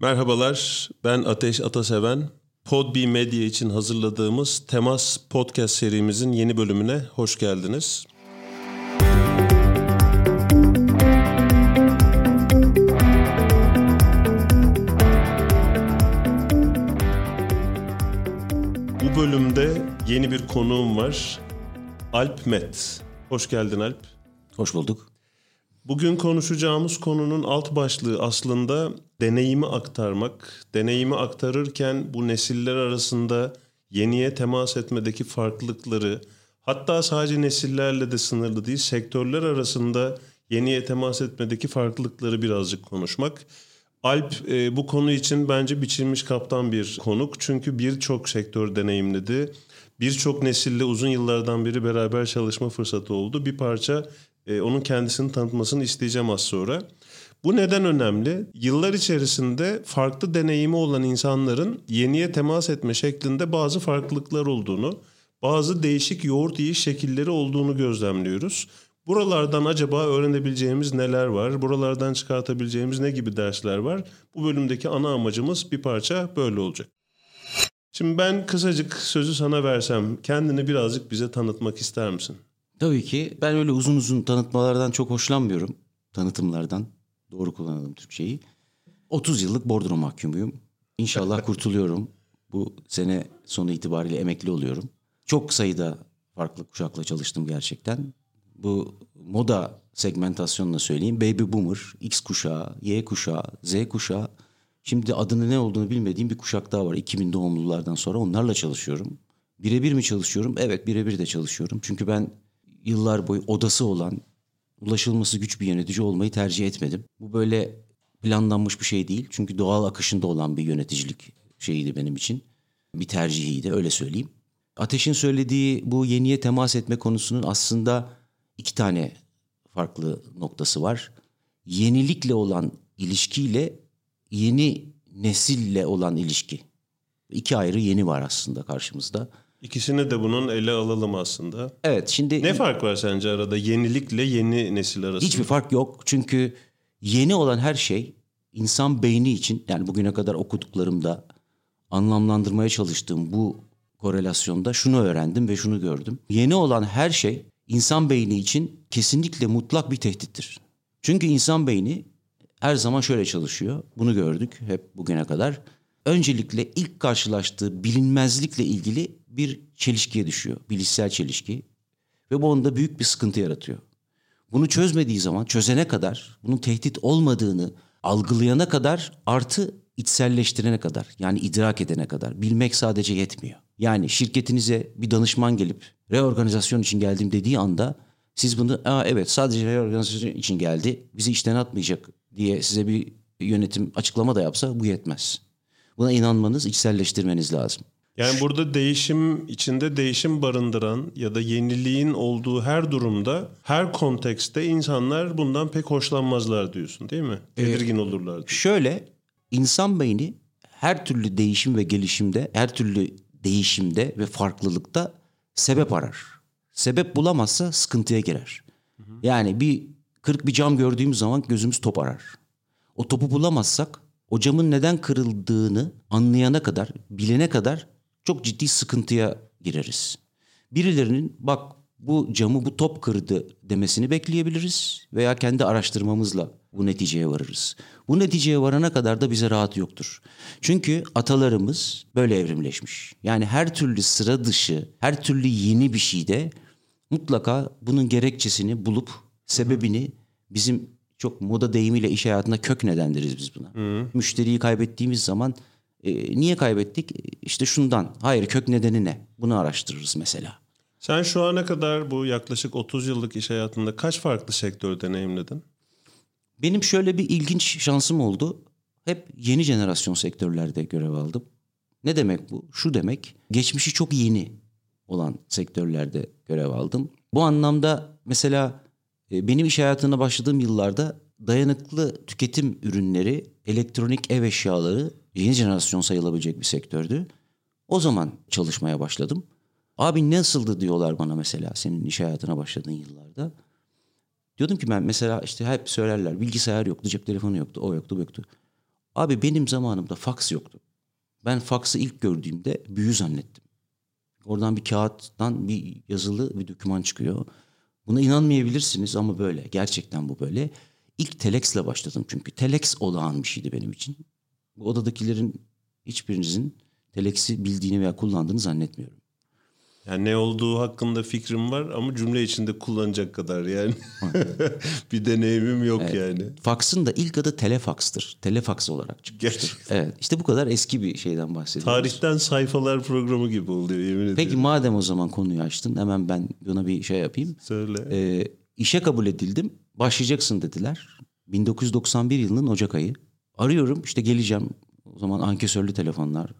Merhabalar, ben Ateş Ataseven. Podbi Medya için hazırladığımız Temas Podcast serimizin yeni bölümüne hoş geldiniz. Bu bölümde yeni bir konuğum var. Alp Met. Hoş geldin Alp. Hoş bulduk. Bugün konuşacağımız konunun alt başlığı aslında deneyimi aktarmak. Deneyimi aktarırken bu nesiller arasında yeniye temas etmedeki farklılıkları, hatta sadece nesillerle de sınırlı değil, sektörler arasında yeniye temas etmedeki farklılıkları birazcık konuşmak. Alp e, bu konu için bence biçilmiş kaptan bir konuk. Çünkü birçok sektör deneyimledi. Birçok nesille uzun yıllardan beri beraber çalışma fırsatı oldu. Bir parça e, onun kendisini tanıtmasını isteyeceğim az sonra. Bu neden önemli? Yıllar içerisinde farklı deneyimi olan insanların yeniye temas etme şeklinde bazı farklılıklar olduğunu, bazı değişik yoğurt yiyiş şekilleri olduğunu gözlemliyoruz. Buralardan acaba öğrenebileceğimiz neler var? Buralardan çıkartabileceğimiz ne gibi dersler var? Bu bölümdeki ana amacımız bir parça böyle olacak. Şimdi ben kısacık sözü sana versem kendini birazcık bize tanıtmak ister misin? Tabii ki ben öyle uzun uzun tanıtmalardan çok hoşlanmıyorum. Tanıtımlardan. Doğru kullanalım Türkçeyi. 30 yıllık bordro mahkumuyum. İnşallah kurtuluyorum. Bu sene sonu itibariyle emekli oluyorum. Çok sayıda farklı kuşakla çalıştım gerçekten. Bu moda segmentasyonla söyleyeyim. Baby Boomer, X kuşağı, Y kuşağı, Z kuşağı. Şimdi adını ne olduğunu bilmediğim bir kuşak daha var. 2000 doğumlulardan sonra onlarla çalışıyorum. Birebir mi çalışıyorum? Evet birebir de çalışıyorum. Çünkü ben yıllar boyu odası olan, ulaşılması güç bir yönetici olmayı tercih etmedim. Bu böyle planlanmış bir şey değil. Çünkü doğal akışında olan bir yöneticilik şeyiydi benim için. Bir tercihiydi öyle söyleyeyim. Ateş'in söylediği bu yeniye temas etme konusunun aslında iki tane farklı noktası var. Yenilikle olan ilişkiyle yeni nesille olan ilişki. İki ayrı yeni var aslında karşımızda. İkisini de bunun ele alalım aslında. Evet şimdi... Ne fark var sence arada yenilikle yeni nesil arasında? Hiçbir fark yok. Çünkü yeni olan her şey insan beyni için yani bugüne kadar okuduklarımda anlamlandırmaya çalıştığım bu korelasyonda şunu öğrendim ve şunu gördüm. Yeni olan her şey insan beyni için kesinlikle mutlak bir tehdittir. Çünkü insan beyni her zaman şöyle çalışıyor. Bunu gördük hep bugüne kadar. Öncelikle ilk karşılaştığı bilinmezlikle ilgili bir çelişkiye düşüyor. Bilişsel çelişki. Ve bu onda büyük bir sıkıntı yaratıyor. Bunu çözmediği zaman çözene kadar bunun tehdit olmadığını algılayana kadar artı içselleştirene kadar yani idrak edene kadar bilmek sadece yetmiyor. Yani şirketinize bir danışman gelip reorganizasyon için geldim dediği anda siz bunu Aa, evet sadece reorganizasyon için geldi bizi işten atmayacak diye size bir yönetim açıklama da yapsa bu yetmez. Buna inanmanız, içselleştirmeniz lazım. Yani burada değişim içinde değişim barındıran ya da yeniliğin olduğu her durumda, her kontekste insanlar bundan pek hoşlanmazlar diyorsun değil mi? Tedirgin olurlar. Diyorsun. Şöyle insan beyni her türlü değişim ve gelişimde, her türlü değişimde ve farklılıkta sebep arar. Sebep bulamazsa sıkıntıya girer. Yani bir kırık bir cam gördüğümüz zaman gözümüz top arar. O topu bulamazsak o camın neden kırıldığını anlayana kadar, bilene kadar çok ciddi sıkıntıya gireriz. Birilerinin bak bu camı bu top kırdı demesini bekleyebiliriz veya kendi araştırmamızla bu neticeye varırız. Bu neticeye varana kadar da bize rahat yoktur. Çünkü atalarımız böyle evrimleşmiş. Yani her türlü sıra dışı, her türlü yeni bir şeyde mutlaka bunun gerekçesini bulup sebebini bizim çok moda deyimiyle iş hayatında kök nedendiriz biz buna. Hı. Müşteriyi kaybettiğimiz zaman e, niye kaybettik? İşte şundan. Hayır kök nedeni ne? Bunu araştırırız mesela. Sen şu ana kadar bu yaklaşık 30 yıllık iş hayatında kaç farklı sektör deneyimledin? Benim şöyle bir ilginç şansım oldu. Hep yeni jenerasyon sektörlerde görev aldım. Ne demek bu? Şu demek geçmişi çok yeni olan sektörlerde görev aldım. Bu anlamda mesela e, benim iş hayatına başladığım yıllarda dayanıklı tüketim ürünleri, elektronik ev eşyaları yeni jenerasyon sayılabilecek bir sektördü. O zaman çalışmaya başladım. Abi nasıldı diyorlar bana mesela senin iş hayatına başladığın yıllarda. Diyordum ki ben mesela işte hep söylerler bilgisayar yoktu, cep telefonu yoktu, o yoktu, bu yoktu. Abi benim zamanımda faks yoktu. Ben faksı ilk gördüğümde büyü zannettim. Oradan bir kağıttan bir yazılı bir doküman çıkıyor. Buna inanmayabilirsiniz ama böyle. Gerçekten bu böyle. İlk telexle başladım çünkü. Telex olağan bir şeydi benim için. Bu odadakilerin hiçbirinizin telex'i bildiğini veya kullandığını zannetmiyorum. Yani ne olduğu hakkında fikrim var ama cümle içinde kullanacak kadar yani. bir deneyimim yok Evet. yani. Faksın da ilk adı telefax'tır. Telefaks olarak çıkmıştır. Gerçekten. Evet işte bu kadar eski bir şeyden bahsediyoruz. Tarihten sayfalar programı gibi oluyor yemin ediyorum. Peki madem o zaman konuyu açtın hemen ben buna bir şey yapayım. Söyle. Ee, işe kabul edildim. Başlayacaksın dediler. 1991 yılının Ocak ayı. Arıyorum işte geleceğim. O zaman ankesörlü telefonlar.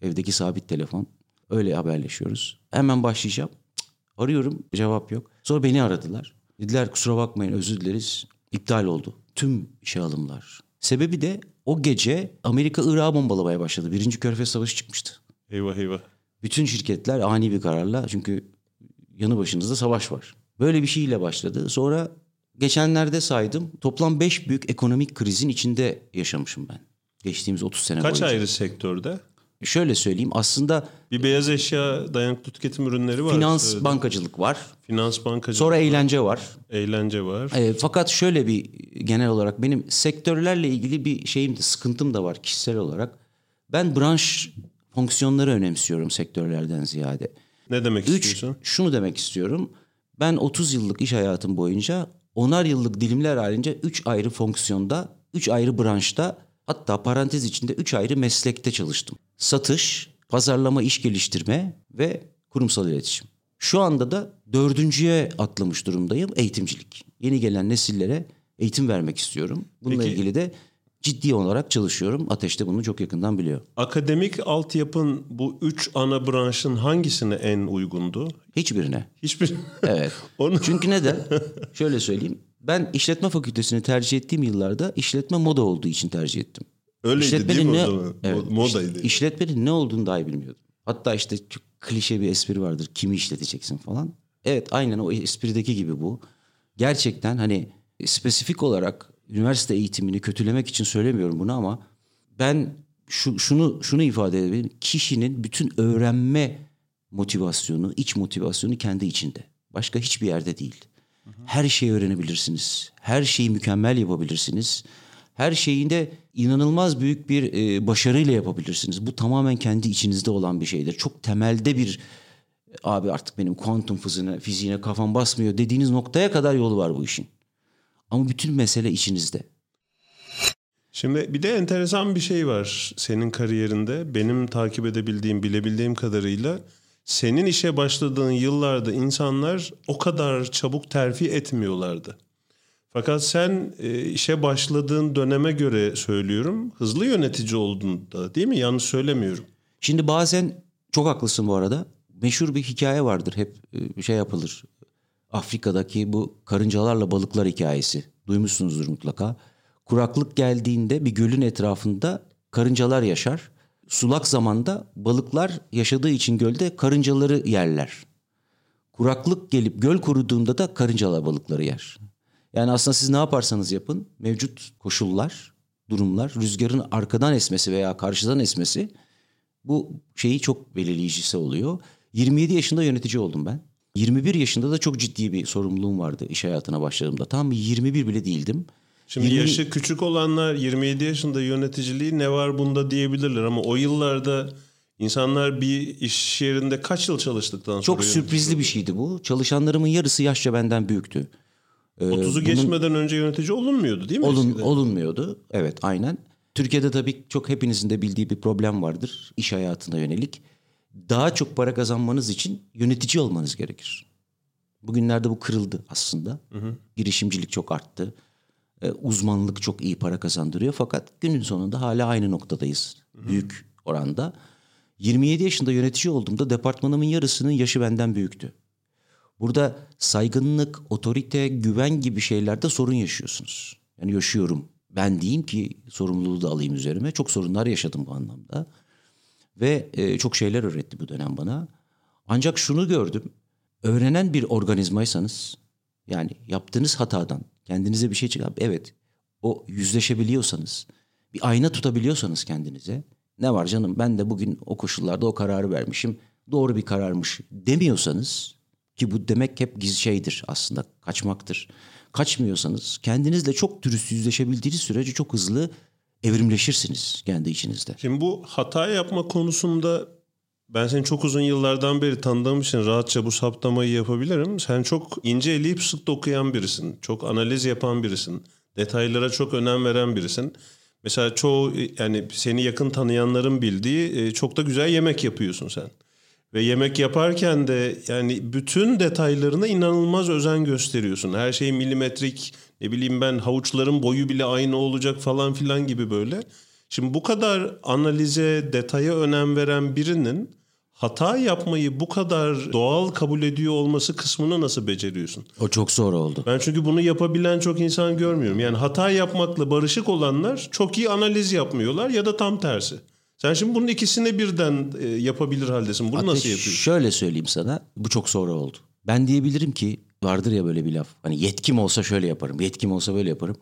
Evdeki sabit telefon. Öyle haberleşiyoruz. Hemen başlayacağım. Cık, Arıyorum cevap yok. Sonra beni aradılar. Dediler kusura bakmayın özür dileriz. İptal oldu. Tüm işe alımlar. Sebebi de o gece Amerika Irak'ı bombalamaya başladı. Birinci Körfez Savaşı çıkmıştı. Eyvah eyvah. Bütün şirketler ani bir kararla çünkü yanı başınızda savaş var. Böyle bir şeyle başladı. Sonra geçenlerde saydım. Toplam 5 büyük ekonomik krizin içinde yaşamışım ben. Geçtiğimiz 30 sene Kaç boyunca. ayrı sektörde? Şöyle söyleyeyim aslında Bir beyaz eşya dayanıklı tüketim ürünleri var. finans, Söyledin. bankacılık var. Finans bankacılık, Sonra eğlence var. eğlence var. E, fakat şöyle bir genel olarak benim sektörlerle ilgili bir şeyim de sıkıntım da var kişisel olarak. Ben branş fonksiyonları önemsiyorum sektörlerden ziyade. Ne demek Üç, istiyorsun? şunu demek istiyorum. Ben 30 yıllık iş hayatım boyunca onar yıllık dilimler halinde 3 ayrı fonksiyonda, 3 ayrı branşta hatta parantez içinde 3 ayrı meslekte çalıştım. Satış, pazarlama, iş geliştirme ve kurumsal iletişim. Şu anda da dördüncüye atlamış durumdayım eğitimcilik. Yeni gelen nesillere eğitim vermek istiyorum. Bununla Peki- ilgili de ciddi olarak çalışıyorum. Ateş de bunu çok yakından biliyor. Akademik altyapın bu üç ana branşın hangisine en uygundu? Hiçbirine. Hiçbir... Evet. Onu... Çünkü neden? Şöyle söyleyeyim. Ben işletme fakültesini tercih ettiğim yıllarda işletme moda olduğu için tercih ettim. Öyleydi değil mi ne, o zaman? Evet, Mo- Modaydı. iş- işletmenin ne olduğunu dahi bilmiyordum. Hatta işte çok klişe bir espri vardır. Kimi işleteceksin falan. Evet aynen o esprideki gibi bu. Gerçekten hani spesifik olarak üniversite eğitimini kötülemek için söylemiyorum bunu ama ben şu, şunu şunu ifade edebilirim. Kişinin bütün öğrenme motivasyonu, iç motivasyonu kendi içinde. Başka hiçbir yerde değil. Her şeyi öğrenebilirsiniz. Her şeyi mükemmel yapabilirsiniz. Her şeyi de inanılmaz büyük bir e, başarıyla yapabilirsiniz. Bu tamamen kendi içinizde olan bir şeydir. Çok temelde bir abi artık benim kuantum fiziğine, fiziğine kafam basmıyor dediğiniz noktaya kadar yolu var bu işin. Ama bütün mesele içinizde. Şimdi bir de enteresan bir şey var senin kariyerinde. Benim takip edebildiğim, bilebildiğim kadarıyla senin işe başladığın yıllarda insanlar o kadar çabuk terfi etmiyorlardı. Fakat sen e, işe başladığın döneme göre söylüyorum. Hızlı yönetici oldun da değil mi? Yanlış söylemiyorum. Şimdi bazen çok haklısın bu arada. Meşhur bir hikaye vardır hep e, şey yapılır. Afrika'daki bu karıncalarla balıklar hikayesi. Duymuşsunuzdur mutlaka. Kuraklık geldiğinde bir gölün etrafında karıncalar yaşar. Sulak zamanda balıklar yaşadığı için gölde karıncaları yerler. Kuraklık gelip göl kuruduğunda da karıncalar balıkları yer. Yani aslında siz ne yaparsanız yapın mevcut koşullar, durumlar, rüzgarın arkadan esmesi veya karşıdan esmesi bu şeyi çok belirleyicisi oluyor. 27 yaşında yönetici oldum ben. 21 yaşında da çok ciddi bir sorumluluğum vardı iş hayatına başladığımda. Tam 21 bile değildim. Şimdi 20 yaşı küçük olanlar 27 yaşında yöneticiliği ne var bunda diyebilirler ama o yıllarda insanlar bir iş yerinde kaç yıl çalıştıktan sonra Çok sürprizli bir şeydi bu. Çalışanlarımın yarısı yaşça benden büyüktü. Ee, 30'u bunun- geçmeden önce yönetici olunmuyordu değil mi? Olun, eskiden? olunmuyordu. Evet aynen. Türkiye'de tabii çok hepinizin de bildiği bir problem vardır iş hayatına yönelik. Daha çok para kazanmanız için yönetici olmanız gerekir. Bugünlerde bu kırıldı aslında. Girişimcilik çok arttı. Ee, uzmanlık çok iyi para kazandırıyor fakat günün sonunda hala aynı noktadayız. Büyük oranda. 27 yaşında yönetici olduğumda departmanımın yarısının yaşı benden büyüktü. Burada saygınlık, otorite, güven gibi şeylerde sorun yaşıyorsunuz. Yani yaşıyorum. Ben diyeyim ki sorumluluğu da alayım üzerime. Çok sorunlar yaşadım bu anlamda. Ve e, çok şeyler öğretti bu dönem bana. Ancak şunu gördüm. Öğrenen bir organizmaysanız yani yaptığınız hatadan kendinize bir şey çıkar. Evet o yüzleşebiliyorsanız bir ayna tutabiliyorsanız kendinize ne var canım ben de bugün o koşullarda o kararı vermişim doğru bir kararmış demiyorsanız ki bu demek hep gizli şeydir aslında kaçmaktır. Kaçmıyorsanız kendinizle çok dürüst yüzleşebildiğiniz sürece çok hızlı evrimleşirsiniz kendi içinizde. Şimdi bu hata yapma konusunda ben seni çok uzun yıllardan beri tanıdığım için rahatça bu saptamayı yapabilirim. Sen çok ince eleyip sık dokuyan birisin. Çok analiz yapan birisin. Detaylara çok önem veren birisin. Mesela çoğu yani seni yakın tanıyanların bildiği e, çok da güzel yemek yapıyorsun sen. Ve yemek yaparken de yani bütün detaylarına inanılmaz özen gösteriyorsun. Her şey milimetrik ne bileyim ben havuçların boyu bile aynı olacak falan filan gibi böyle. Şimdi bu kadar analize, detaya önem veren birinin hata yapmayı bu kadar doğal kabul ediyor olması kısmını nasıl beceriyorsun? O çok zor oldu. Ben çünkü bunu yapabilen çok insan görmüyorum. Yani hata yapmakla barışık olanlar çok iyi analiz yapmıyorlar ya da tam tersi. Sen şimdi bunun ikisini birden e, yapabilir haldesin. Bunu Ateş, nasıl yapıyorsun? Şöyle söyleyeyim sana. Bu çok sonra oldu. Ben diyebilirim ki vardır ya böyle bir laf. Hani yetkim olsa şöyle yaparım. Yetkim olsa böyle yaparım.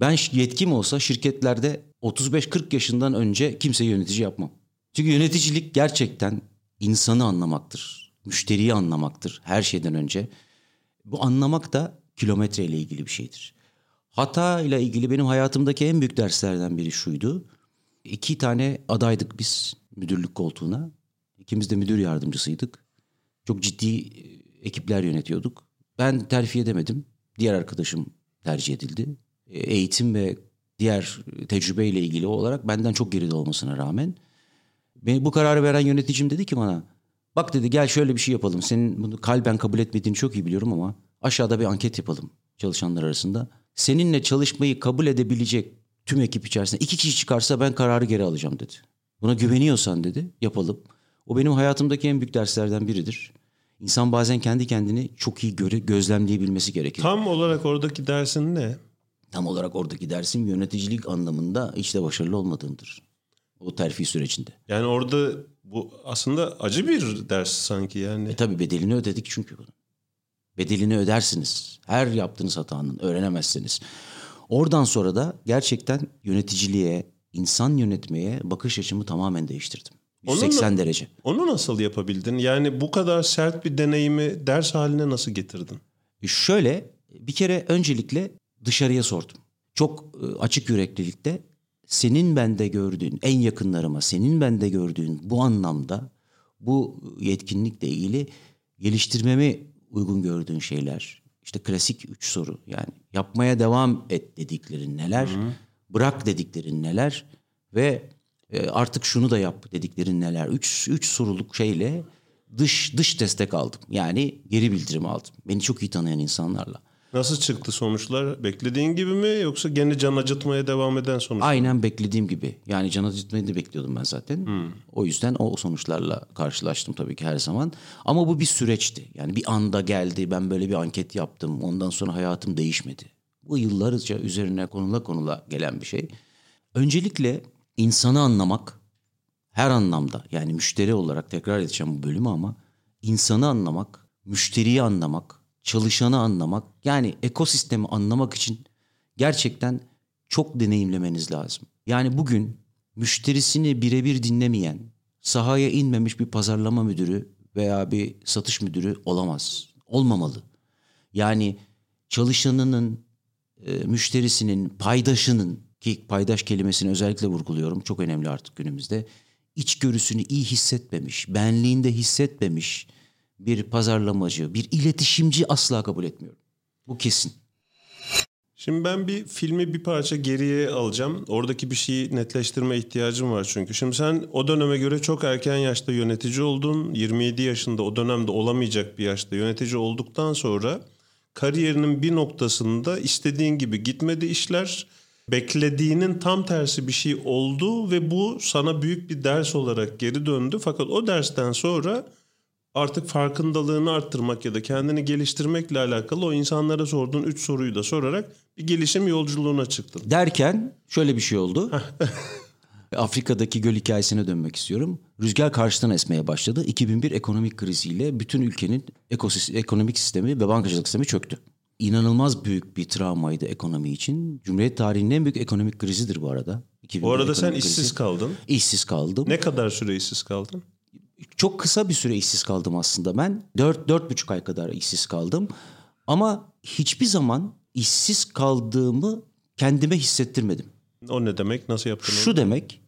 Ben yetkim olsa şirketlerde 35-40 yaşından önce kimseyi yönetici yapmam. Çünkü yöneticilik gerçekten insanı anlamaktır. Müşteriyi anlamaktır her şeyden önce. Bu anlamak da kilometre ile ilgili bir şeydir. Hata ile ilgili benim hayatımdaki en büyük derslerden biri şuydu. İki tane adaydık biz müdürlük koltuğuna. İkimiz de müdür yardımcısıydık. Çok ciddi e, ekipler yönetiyorduk. Ben terfi edemedim. Diğer arkadaşım tercih edildi. E, eğitim ve diğer tecrübeyle ilgili olarak benden çok geride olmasına rağmen Beni bu kararı veren yöneticim dedi ki bana bak dedi gel şöyle bir şey yapalım. Senin bunu kalben kabul etmediğini çok iyi biliyorum ama aşağıda bir anket yapalım çalışanlar arasında. Seninle çalışmayı kabul edebilecek tüm ekip içerisinde iki kişi çıkarsa ben kararı geri alacağım dedi. Buna güveniyorsan dedi yapalım. O benim hayatımdaki en büyük derslerden biridir. İnsan bazen kendi kendini çok iyi göre, gözlemleyebilmesi gerekir. Tam olarak oradaki dersin ne? Tam olarak oradaki dersim yöneticilik anlamında hiç de başarılı olmadığımdır. O terfi sürecinde. Yani orada bu aslında acı bir ders sanki yani. E tabii bedelini ödedik çünkü bunu. Bedelini ödersiniz. Her yaptığınız hatanın öğrenemezsiniz. Oradan sonra da gerçekten yöneticiliğe, insan yönetmeye bakış açımı tamamen değiştirdim. 180 Onunla, derece. Onu nasıl yapabildin? Yani bu kadar sert bir deneyimi ders haline nasıl getirdin? E şöyle bir kere öncelikle dışarıya sordum. Çok e, açık yüreklilikte senin bende gördüğün en yakınlarıma senin bende gördüğün bu anlamda bu yetkinlikle ilgili geliştirmemi uygun gördüğün şeyler işte klasik üç soru yani yapmaya devam et dediklerin neler Hı. bırak dediklerin neler ve e, artık şunu da yap dediklerin neler üç, üç soruluk şeyle dış dış destek aldım yani geri bildirim aldım beni çok iyi tanıyan insanlarla. Nasıl çıktı sonuçlar? Beklediğin gibi mi yoksa gene can acıtmaya devam eden sonuçlar Aynen beklediğim gibi. Yani can acıtmayı da bekliyordum ben zaten. Hmm. O yüzden o sonuçlarla karşılaştım tabii ki her zaman. Ama bu bir süreçti. Yani bir anda geldi ben böyle bir anket yaptım. Ondan sonra hayatım değişmedi. Bu yıllarca üzerine konula konula gelen bir şey. Öncelikle insanı anlamak her anlamda yani müşteri olarak tekrar edeceğim bu bölümü ama insanı anlamak, müşteriyi anlamak, çalışanı anlamak yani ekosistemi anlamak için gerçekten çok deneyimlemeniz lazım. Yani bugün müşterisini birebir dinlemeyen, sahaya inmemiş bir pazarlama müdürü veya bir satış müdürü olamaz. Olmamalı. Yani çalışanının, e, müşterisinin, paydaşının ki paydaş kelimesini özellikle vurguluyorum çok önemli artık günümüzde. İçgörüsünü iyi hissetmemiş, benliğinde hissetmemiş, bir pazarlamacı, bir iletişimci asla kabul etmiyorum. Bu kesin. Şimdi ben bir filmi bir parça geriye alacağım. Oradaki bir şeyi netleştirme ihtiyacım var çünkü. Şimdi sen o döneme göre çok erken yaşta yönetici oldun. 27 yaşında o dönemde olamayacak bir yaşta yönetici olduktan sonra kariyerinin bir noktasında istediğin gibi gitmedi işler. Beklediğinin tam tersi bir şey oldu ve bu sana büyük bir ders olarak geri döndü. Fakat o dersten sonra artık farkındalığını arttırmak ya da kendini geliştirmekle alakalı o insanlara sorduğun üç soruyu da sorarak bir gelişim yolculuğuna çıktın. Derken şöyle bir şey oldu. Afrika'daki göl hikayesine dönmek istiyorum. Rüzgar karşıdan esmeye başladı. 2001 ekonomik kriziyle bütün ülkenin ekosistem, ekonomik sistemi ve bankacılık sistemi çöktü. İnanılmaz büyük bir travmaydı ekonomi için. Cumhuriyet tarihinin en büyük ekonomik krizidir bu arada. 2001 Bu arada sen krizi. işsiz kaldın. İşsiz kaldım. Ne kadar süre işsiz kaldın? Çok kısa bir süre işsiz kaldım aslında ben. Dört, dört buçuk ay kadar işsiz kaldım. Ama hiçbir zaman işsiz kaldığımı kendime hissettirmedim. O ne demek? Nasıl yaptın onu? Şu demek,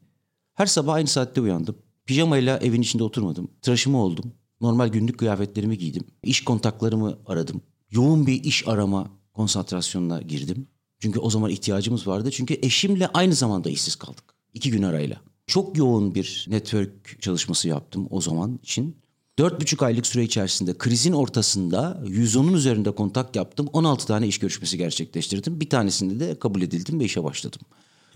her sabah aynı saatte uyandım. Pijamayla evin içinde oturmadım. Tıraşımı oldum. Normal günlük kıyafetlerimi giydim. İş kontaklarımı aradım. Yoğun bir iş arama konsantrasyonuna girdim. Çünkü o zaman ihtiyacımız vardı. Çünkü eşimle aynı zamanda işsiz kaldık. İki gün arayla. Çok yoğun bir network çalışması yaptım o zaman için. Dört buçuk aylık süre içerisinde krizin ortasında 110'un üzerinde kontak yaptım. 16 tane iş görüşmesi gerçekleştirdim. Bir tanesinde de kabul edildim ve işe başladım.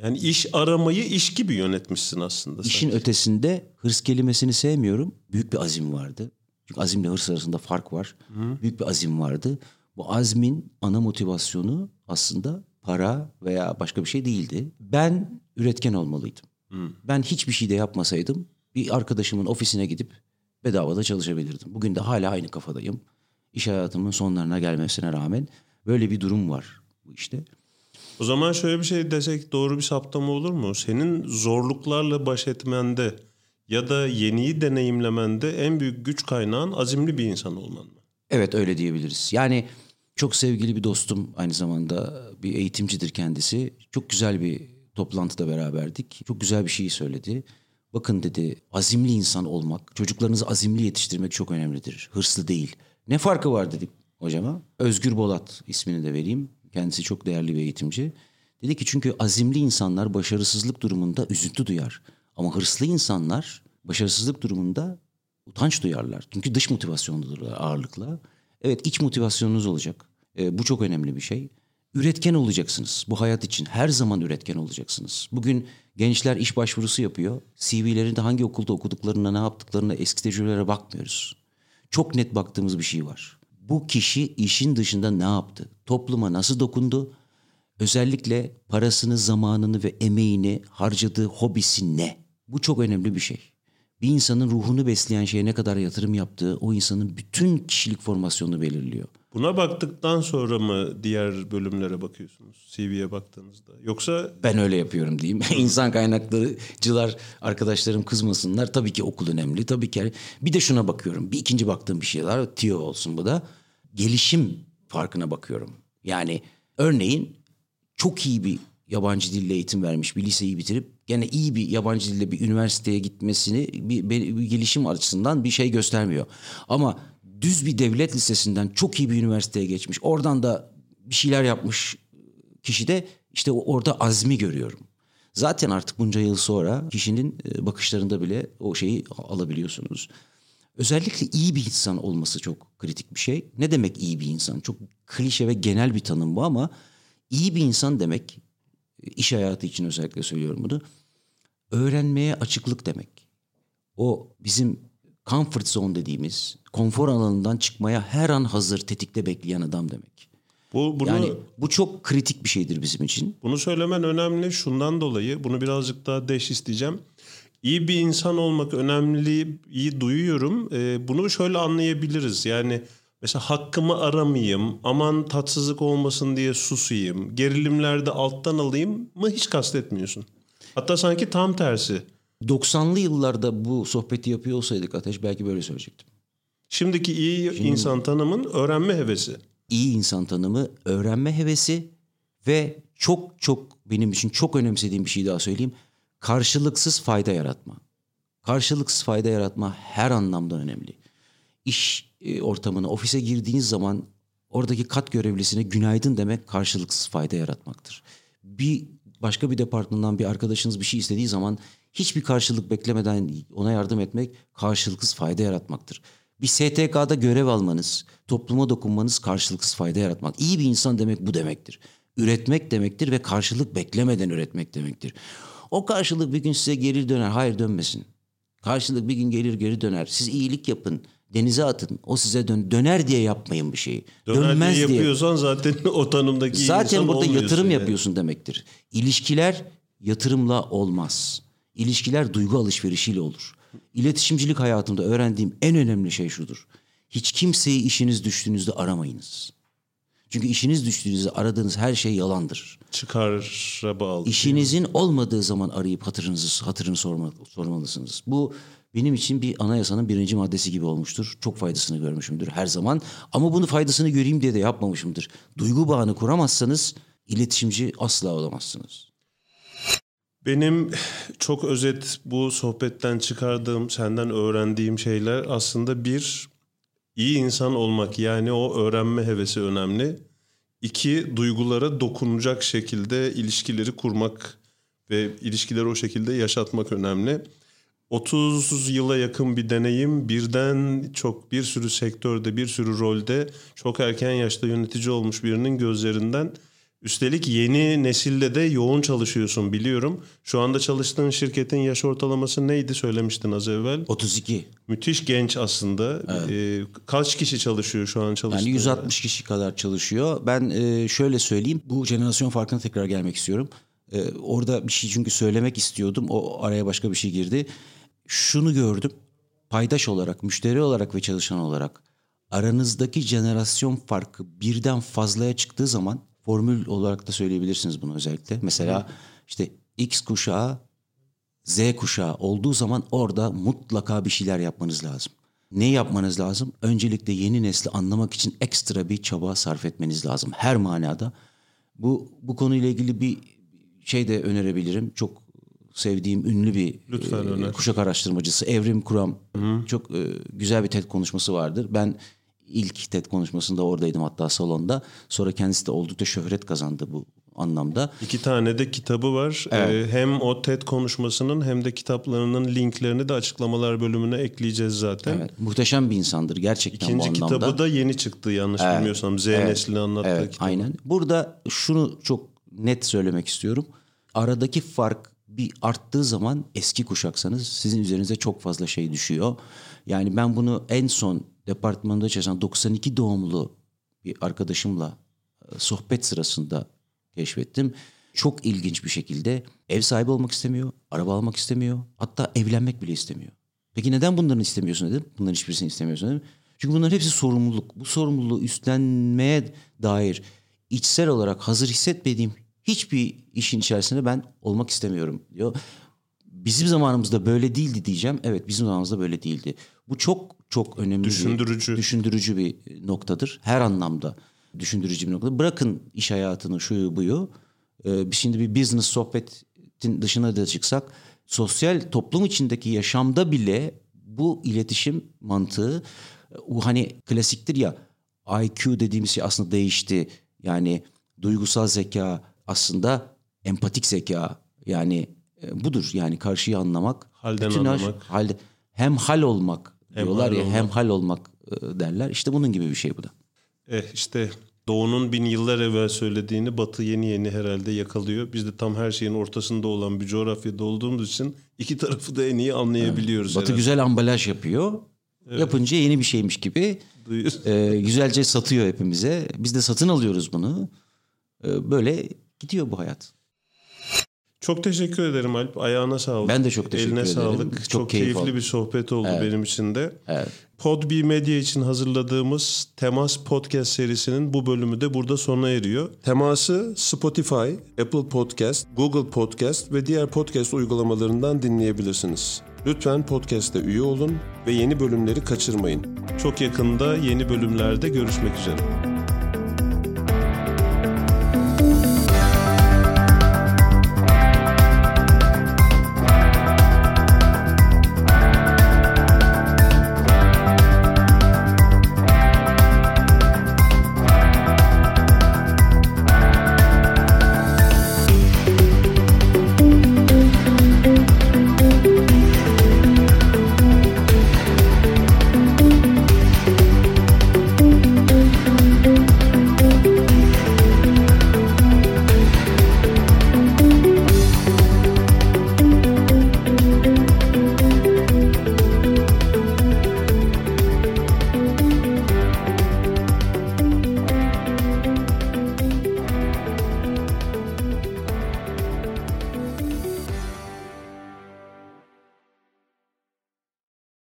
Yani iş aramayı iş gibi yönetmişsin aslında. sen. İşin ötesinde hırs kelimesini sevmiyorum. Büyük bir azim vardı. Çünkü azimle hırs arasında fark var. Büyük bir azim vardı. Bu azmin ana motivasyonu aslında para veya başka bir şey değildi. Ben üretken olmalıydım. Ben hiçbir şey de yapmasaydım bir arkadaşımın ofisine gidip bedavada çalışabilirdim. Bugün de hala aynı kafadayım. İş hayatımın sonlarına gelmesine rağmen böyle bir durum var bu işte. O zaman şöyle bir şey desek doğru bir saptama olur mu? Senin zorluklarla baş etmende ya da yeniyi deneyimlemende en büyük güç kaynağın azimli bir insan olman mı? Evet öyle diyebiliriz. Yani çok sevgili bir dostum aynı zamanda bir eğitimcidir kendisi. Çok güzel bir toplantıda beraberdik. Çok güzel bir şey söyledi. Bakın dedi azimli insan olmak, çocuklarınızı azimli yetiştirmek çok önemlidir. Hırslı değil. Ne farkı var dedik hocama. Özgür Bolat ismini de vereyim. Kendisi çok değerli bir eğitimci. Dedi ki çünkü azimli insanlar başarısızlık durumunda üzüntü duyar. Ama hırslı insanlar başarısızlık durumunda utanç duyarlar. Çünkü dış motivasyondurlar ağırlıkla. Evet iç motivasyonunuz olacak. Ee, bu çok önemli bir şey. Üretken olacaksınız. Bu hayat için her zaman üretken olacaksınız. Bugün gençler iş başvurusu yapıyor. CV'lerinde hangi okulda okuduklarına, ne yaptıklarına, eski tecrübelere bakmıyoruz. Çok net baktığımız bir şey var. Bu kişi işin dışında ne yaptı? Topluma nasıl dokundu? Özellikle parasını, zamanını ve emeğini harcadığı hobisi ne? Bu çok önemli bir şey. Bir insanın ruhunu besleyen şeye ne kadar yatırım yaptığı o insanın bütün kişilik formasyonunu belirliyor. Buna baktıktan sonra mı diğer bölümlere bakıyorsunuz? CV'ye baktığınızda. Yoksa Ben öyle yapıyorum diyeyim. İnsan kaynaklarıcılar arkadaşlarım kızmasınlar. Tabii ki okul önemli. Tabii ki. Bir de şuna bakıyorum. Bir ikinci baktığım bir şey var. TIO olsun bu da. Gelişim farkına bakıyorum. Yani örneğin çok iyi bir yabancı dille eğitim vermiş bir liseyi bitirip gene iyi bir yabancı dille bir üniversiteye gitmesini bir, bir, bir gelişim açısından bir şey göstermiyor. Ama düz bir devlet lisesinden çok iyi bir üniversiteye geçmiş. Oradan da bir şeyler yapmış kişi de işte orada azmi görüyorum. Zaten artık bunca yıl sonra kişinin e, bakışlarında bile o şeyi alabiliyorsunuz. Özellikle iyi bir insan olması çok kritik bir şey. Ne demek iyi bir insan? Çok klişe ve genel bir tanım bu ama iyi bir insan demek, iş hayatı için özellikle söylüyorum bunu, öğrenmeye açıklık demek. O bizim comfort zone dediğimiz konfor alanından çıkmaya her an hazır tetikte bekleyen adam demek. bu bunu Yani bu çok kritik bir şeydir bizim için. Bunu söylemen önemli şundan dolayı. Bunu birazcık daha deş isteyeceğim. İyi bir insan olmak önemli, iyi duyuyorum. Ee, bunu şöyle anlayabiliriz. Yani mesela hakkımı aramayayım, aman tatsızlık olmasın diye susayım, gerilimlerde alttan alayım mı hiç kastetmiyorsun. Hatta sanki tam tersi. 90'lı yıllarda bu sohbeti yapıyor olsaydık Ateş belki böyle söyleyecektim. Şimdiki iyi insan tanımın öğrenme hevesi. iyi insan tanımı, öğrenme hevesi ve çok çok benim için çok önemsediğim bir şey daha söyleyeyim. Karşılıksız fayda yaratma. Karşılıksız fayda yaratma her anlamda önemli. İş e, ortamına, ofise girdiğiniz zaman oradaki kat görevlisine günaydın demek karşılıksız fayda yaratmaktır. Bir başka bir departmandan bir arkadaşınız bir şey istediği zaman hiçbir karşılık beklemeden ona yardım etmek karşılıksız fayda yaratmaktır. Bir STK'da görev almanız, topluma dokunmanız karşılıksız fayda yaratmak. İyi bir insan demek bu demektir. Üretmek demektir ve karşılık beklemeden üretmek demektir. O karşılık bir gün size geri döner. Hayır dönmesin. Karşılık bir gün gelir geri döner. Siz iyilik yapın. Denize atın. O size dön döner diye yapmayın bir şeyi. Döner Dönmez diye diye. yapıyorsan zaten o tanımdaki Zaten burada yatırım yani. yapıyorsun demektir. İlişkiler yatırımla olmaz. İlişkiler duygu alışverişiyle olur. İletişimcilik hayatımda öğrendiğim en önemli şey şudur. Hiç kimseyi işiniz düştüğünüzde aramayınız. Çünkü işiniz düştüğünüzde aradığınız her şey yalandır. Çıkara bağlı. İşinizin olmadığı zaman arayıp hatırınızı hatırını sorma, sormalısınız. Bu benim için bir anayasanın birinci maddesi gibi olmuştur. Çok faydasını görmüşümdür her zaman. Ama bunu faydasını göreyim diye de yapmamışımdır. Duygu bağını kuramazsanız iletişimci asla olamazsınız. Benim çok özet bu sohbetten çıkardığım, senden öğrendiğim şeyler aslında bir iyi insan olmak yani o öğrenme hevesi önemli. İki duygulara dokunacak şekilde ilişkileri kurmak ve ilişkileri o şekilde yaşatmak önemli. 30 yıla yakın bir deneyim birden çok bir sürü sektörde bir sürü rolde çok erken yaşta yönetici olmuş birinin gözlerinden Üstelik yeni nesille de yoğun çalışıyorsun biliyorum. Şu anda çalıştığın şirketin yaş ortalaması neydi söylemiştin az evvel. 32. Müthiş genç aslında. Evet. Ee, kaç kişi çalışıyor şu an çalıştığında? Yani 160 kişi kadar çalışıyor. Ben e, şöyle söyleyeyim. Bu jenerasyon farkına tekrar gelmek istiyorum. E, orada bir şey çünkü söylemek istiyordum. O araya başka bir şey girdi. Şunu gördüm. Paydaş olarak, müşteri olarak ve çalışan olarak aranızdaki jenerasyon farkı birden fazlaya çıktığı zaman formül olarak da söyleyebilirsiniz bunu özellikle. Mesela Hı. işte X kuşağı Z kuşağı olduğu zaman orada mutlaka bir şeyler yapmanız lazım. Ne yapmanız lazım? Öncelikle yeni nesli anlamak için ekstra bir çaba sarf etmeniz lazım her manada. Bu bu konuyla ilgili bir şey de önerebilirim. Çok sevdiğim ünlü bir Lütfen e, kuşak araştırmacısı Evrim Kuram. Hı. Çok e, güzel bir TED konuşması vardır. Ben ilk TED konuşmasında oradaydım hatta salonda. Sonra kendisi de oldukça şöhret kazandı bu anlamda. İki tane de kitabı var. Evet. Ee, hem o TED konuşmasının hem de kitaplarının linklerini de açıklamalar bölümüne ekleyeceğiz zaten. Evet, muhteşem bir insandır gerçekten İkinci bu anlamda. İkinci kitabı da yeni çıktı yanlış evet. bilmiyorsam. Z evet. neslini anlattığı evet, kitap. Aynen. Burada şunu çok net söylemek istiyorum. Aradaki fark bir arttığı zaman eski kuşaksanız sizin üzerinize çok fazla şey düşüyor. Yani ben bunu en son departmanda çalışan 92 doğumlu bir arkadaşımla e, sohbet sırasında keşfettim. Çok ilginç bir şekilde ev sahibi olmak istemiyor, araba almak istemiyor, hatta evlenmek bile istemiyor. Peki neden bunların istemiyorsun dedim. Bunların hiçbirisini istemiyorsun dedim. Çünkü bunların hepsi sorumluluk. Bu sorumluluğu üstlenmeye dair içsel olarak hazır hissetmediğim hiçbir işin içerisinde ben olmak istemiyorum diyor. Bizim zamanımızda böyle değildi diyeceğim. Evet bizim zamanımızda böyle değildi. Bu çok çok önemli düşündürücü. bir düşündürücü bir noktadır. Her anlamda düşündürücü bir nokta. Bırakın iş hayatını şuyu buyu. Ee, şimdi bir business sohbetin dışına da çıksak sosyal toplum içindeki yaşamda bile bu iletişim mantığı o hani klasiktir ya IQ dediğimiz şey aslında değişti. Yani duygusal zeka aslında empatik zeka yani e, budur yani karşıyı anlamak. Halden anlamak. halde, hem hal olmak hem diyorlar ya olmak. hem hal olmak e, derler. İşte bunun gibi bir şey bu da. Eh işte Doğu'nun bin yıllar evvel söylediğini Batı yeni yeni herhalde yakalıyor. Biz de tam her şeyin ortasında olan bir coğrafyada olduğumuz için iki tarafı da en iyi anlayabiliyoruz. Evet. Batı herhalde. güzel ambalaj yapıyor. Evet. Yapınca yeni bir şeymiş gibi e, güzelce satıyor hepimize. Biz de satın alıyoruz bunu. E, böyle gidiyor bu hayat. Çok teşekkür ederim Alp. Ayağına sağlık. Ben de çok teşekkür Eline ederim. sağlık. Çok, çok keyif keyifli aldım. bir sohbet oldu evet. benim için de. Evet. Podbi Medya için hazırladığımız Temas Podcast serisinin bu bölümü de burada sona eriyor. Teması Spotify, Apple Podcast, Google Podcast ve diğer podcast uygulamalarından dinleyebilirsiniz. Lütfen podcast'te üye olun ve yeni bölümleri kaçırmayın. Çok yakında yeni bölümlerde görüşmek üzere.